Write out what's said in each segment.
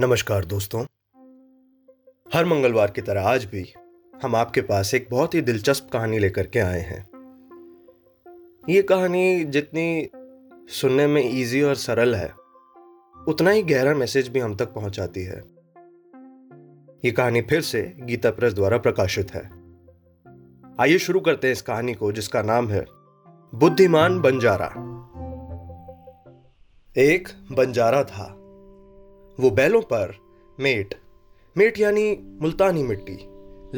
नमस्कार दोस्तों। हर मंगलवार की तरह आज भी हम आपके पास एक बहुत ही दिलचस्प कहानी लेकर के आए हैं। ये कहानी जितनी सुनने में इजी और सरल है, उतना ही गहरा मैसेज भी हम तक पहुंचाती है। ये कहानी फिर से गीता प्रेस द्वारा प्रकाशित है। आइए शुरू करते हैं इस कहानी को, जिसका नाम है, बुद्धिमान बंजारा। एक बंजारा था। वो बैलों पर मेट मेट यानी मुल्तानी मिट्टी,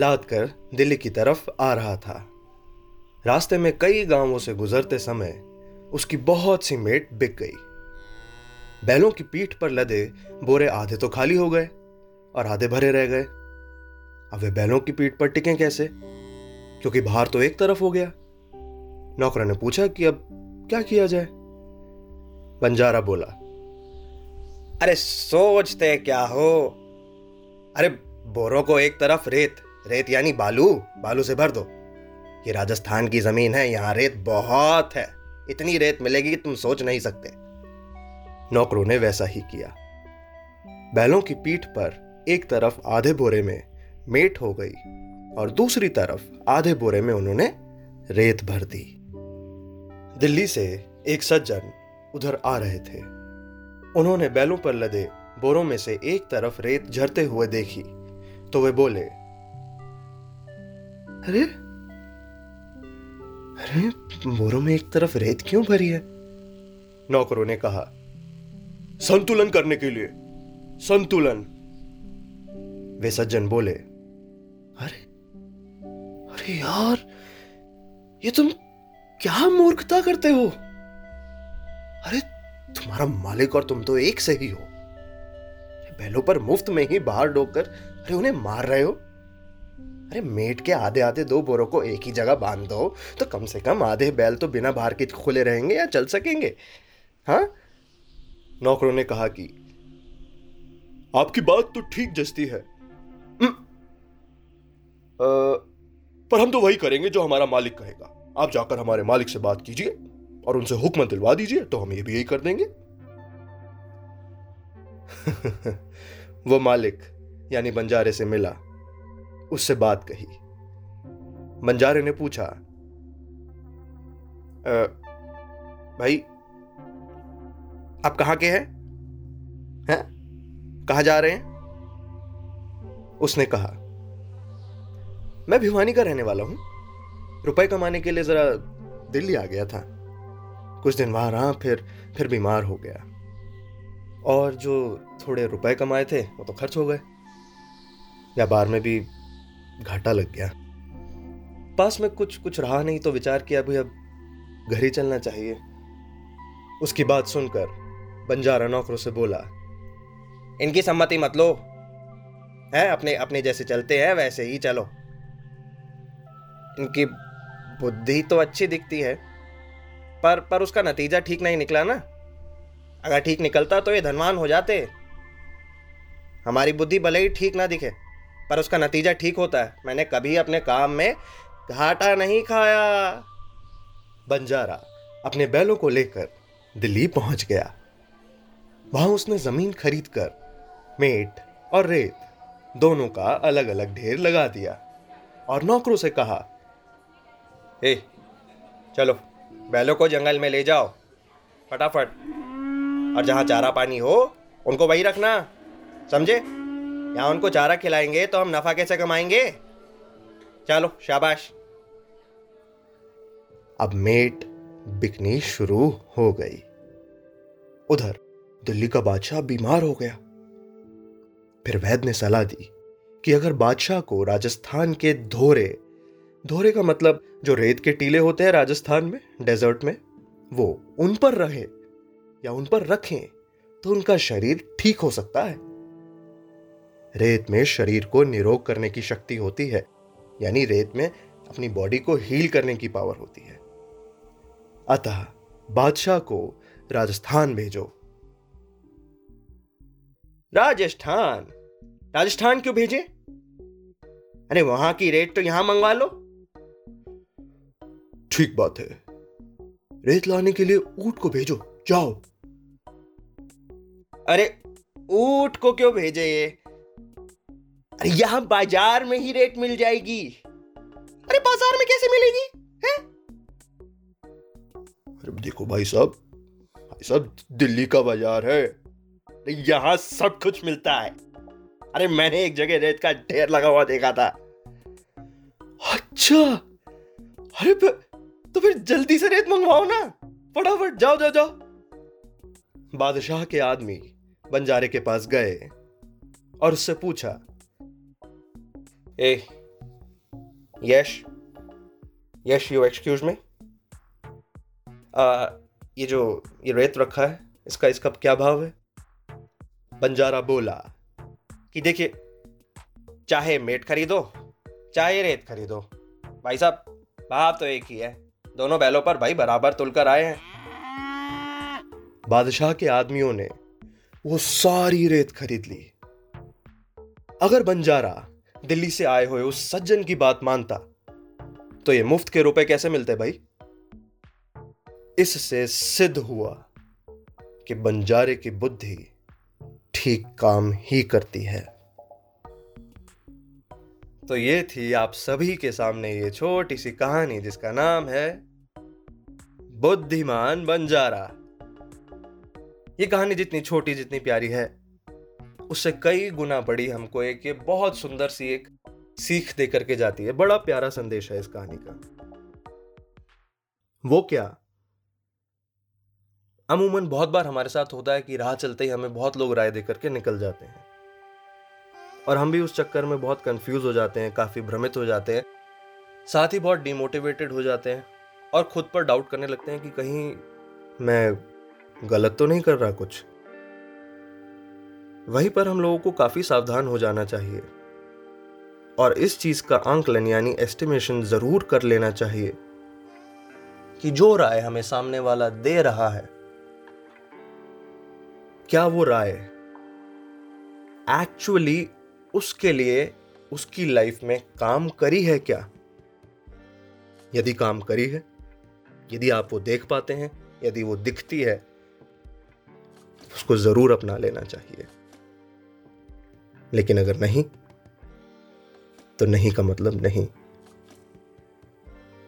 लाद कर दिल्ली की तरफ़ आ रहा था। रास्ते में कई गाँवों से गुजरते समय उसकी बहुत सी मेट बिक गई। बैलों की पीठ पर लदे बोरे आधे तो खाली हो गए और आधे भरे रह गए। अब वे बैलों की पीठ पर टिके कैसे? क्योंकि भार तो एक तरफ़ हो गया। नौकर ने पूछा कि अब क्या किया जाए? बंजारा बोला अरे सोचते क्या हो? अरे बोरों को एक तरफ़ रेत रेत यानी बालू बालू से भर दो। ये राजस्थान की ज़मीन है, यहाँ रेत बहुत है। इतनी रेत मिलेगी कि तुम सोच नहीं सकते। नौकरों ने वैसा ही किया। बैलों की पीठ पर एक तरफ़ आधे बोरे में मेट हो गई और दूसरी तरफ़ आधे बोरे में उन्होंने रेत भर दी। दिल्ली से एक सज्जन उधर आ रहे थे। उन्होंने बैलों पर लदे बोरों में से एक तरफ़ रेत झरते हुए देखी तो वे बोले, अरे अरे, बोरों में एक तरफ़ रेत क्यों भरी है? नौकरों ने कहा, संतुलन करने के लिए, संतुलन। वे सज्जन बोले, अरे अरे यार, ये तुम क्या मूर्खता करते हो? तुम्हारा मालिक और तुम तो एक से ही हो। बैलों पर मुफ़्त में ही बाहर डोकर अरे उन्हें मार रहे हो? अरे मेट के आधे आधे दो बोरों को एक ही जगह बाँध दो तो कम से कम आधे बैल तो बिना बाहर के खुले रहेंगे या चल सकेंगे। हाँ? नौकरों ने कहा कि आपकी बात तो ठीक जस्ती है। आ, पर हम तो वही करेंगे जो हमारा मालिक कहेगा। आप जाकर हमारे मालिक से बात कीजिए। और उनसे हुक्म दिलवा दीजिए तो हम ये भी यही कर देंगे। वो मालिक, यानी बंजारे से मिला। उससे बात कही। बंजारे ने पूछा भाई, आप कहाँ के हैं? हैं? कहा जा रहे हैं? उसने कहा, मैं भिवानी का रहने वाला हूँ। रुपए कमाने के लिए जरा दिल्ली आ गया था। कुछ दिन वहाँ रहा, फिर फिर बीमार हो गया। और जो थोड़े रुपए कमाए थे, वो तो खर्च हो गए। व्यापार में भी घाटा लग गया। पास में कुछ कुछ रहा नहीं तो विचार किया भाई अब घर ही चलना चाहिए। उसकी बात सुनकर बंजारा नौकरों से बोला, इनकी सम्मति मत लो। है, अपने अपने जैसे चलते हैं, वैसे ही चलो। इनकी बुद्धि तो अच्छी दिखती है। पर पर उसका नतीजा ठीक नहीं निकला ना। अगर ठीक निकलता तो ये धनवान हो जाते। हमारी बुद्धि भले ही ठीक ना दिखे, पर उसका नतीजा ठीक होता है। मैंने कभी अपने काम में घाटा नहीं खाया। बंजारा अपने बैलों को लेकर दिल्ली पहुँच गया। वहाँ उसने ज़मीन खरीद कर मेट और रेत दोनों का अलग अलग ढेर लगा दिया और नौकरों से कहा, ए, चलो बैलों को जंगल में ले जाओ। फटाफट। और जहाँ चारा पानी हो, उनको वही रखना। समझे? यहाँ उनको चारा खिलाएँगे तो हम नफा कैसे कमाएँगे? चलो, शाबाश। अब मेट बिकनी शुरू हो गई। उधर दिल्ली का बादशाह बीमार हो गया। फिर वैद ने सलाह दी कि अगर बादशाह को राजस्थान के धोरे धोरे का मतलब जो रेत के टीले होते हैं राजस्थान में, डेजर्ट में, वो उन पर रहे या उन पर रखें तो उनका शरीर ठीक हो सकता है। रेत में शरीर को निरोग करने की शक्ति होती है, यानी रेत में अपनी बॉडी को हील करने की पावर होती है। अतः बादशाह को राजस्थान भेजो। राजस्थान? राजस्थान क्यों भेजे? अरे वहाँ की रेट तो यहाँ मंगवा लो। ठीक बात है। रेत लाने के लिए ऊट को भेजो जाओ। अरे ऊट को क्यों भेजे ये? अरे यहाँ बाज़ार में ही रेट मिल जाएगी। अरे बाज़ार में कैसे मिलेगी है? अरे देखो भाई साहब भाई साहब दिल्ली का बाज़ार है। यहाँ सब कुछ मिलता है। अरे मैंने एक जगह रेत का ढेर लगा हुआ देखा था। अच्छा अरे तो फिर जल्दी से रेत मंगवाओ ना। फटाफट, जाओ जाओ जाओ। बादशाह के आदमी बंजारे के पास गए और उससे पूछा, ए, यश यश यू एक्सक्यूज में ये जो, ये रेत रखा है, इसका इसका क्या भाव है? बंजारा बोला कि, देखिए, चाहे मेट खरीदो, चाहे रेत खरीदो। भाई साहब, भाव तो एक ही है। दोनों बैलों पर भाई बराबर तुलकर आए हैं। बादशाह के आदमियों ने वो सारी रेत खरीद ली। अगर बंजारा दिल्ली से आए हुए उस सज्जन की बात मानता तो ये मुफ़्त के रुपए कैसे मिलते भाई? इससे सिद्ध हुआ कि बंजारे की बुद्धि ठीक काम ही करती है। तो ये थी आप सभी के सामने ये छोटी सी कहानी जिसका नाम है बुद्धिमान बंजारा ये कहानी जितनी छोटी जितनी प्यारी है, उससे कई गुना बड़ी हमको एक ये बहुत सुंदर सी एक सीख दे करके जाती है। बड़ा प्यारा संदेश है इस कहानी का। वो क्या? अमूमन बहुत बार हमारे साथ होता है कि राह चलते ही हमें बहुत लोग राय दे करके निकल जाते हैं। और हम भी उस चक्कर में बहुत कंफ्यूज हो जाते हैं, काफ़ी भ्रमित हो जाते हैं, साथ ही बहुत डिमोटिवेटेड हो जाते हैं। और खुद पर डाउट करने लगते हैं कि कहीं मैं गलत तो नहीं कर रहा कुछ। वहीं पर हम लोगों को काफ़ी सावधान हो जाना चाहिए। और इस चीज़ का आंकलन यानी एस्टिमेशन ज़रूर कर लेना चाहिए कि जो राय हमें सामने वाला दे रहा है, क्या वो राय एक्चुअली उसके लिए, उसकी लाइफ में काम करी है क्या? यदि काम करी है यदि आप वो देख पाते हैं, यदि वो दिखती है, उसको ज़रूर अपना लेना चाहिए। लेकिन अगर नहीं तो नहीं का मतलब नहीं।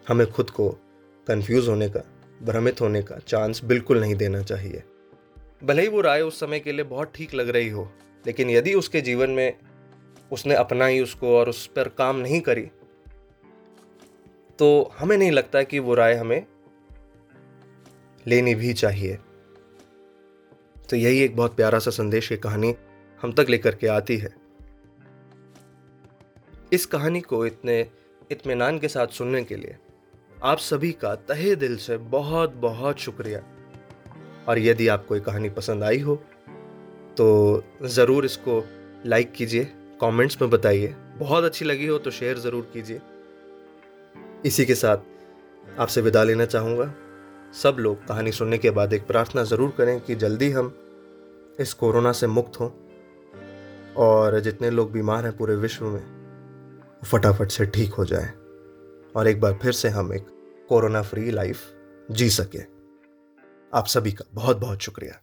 हमें खुद को कंफ्यूज होने का, भ्रमित होने का चांस बिल्कुल नहीं देना चाहिए। भले ही वो राय उस समय के लिए बहुत ठीक लग रही हो, लेकिन यदि उसके जीवन में उसने अपना ही उसको और उस पर काम नहीं करी तो हमें नहीं लगता कि वो राय हमें लेनी भी चाहिए। तो यही एक बहुत प्यारा सा संदेश की कहानी हम तक लेकर के आती है। इस कहानी को इतने इत्मीनान के साथ सुनने के लिए आप सभी का तहे दिल से बहुत बहुत शुक्रिया। और यदि आपको ये कहानी पसंद आई हो तो ज़रूर इसको लाइक कीजिए, कमेंट्स में बताइए। बहुत अच्छी लगी हो तो शेयर ज़रूर कीजिए। इसी के साथ आपसे विदा लेना चाहूँगा। सब लोग कहानी सुनने के बाद एक प्रार्थना ज़रूर करें कि जल्दी हम इस कोरोना से मुक्त हों और जितने लोग बीमार हैं पूरे विश्व में फटाफट से ठीक हो जाए और एक बार फिर से हम एक कोरोना फ्री लाइफ जी सके। आप सभी का बहुत बहुत शुक्रिया।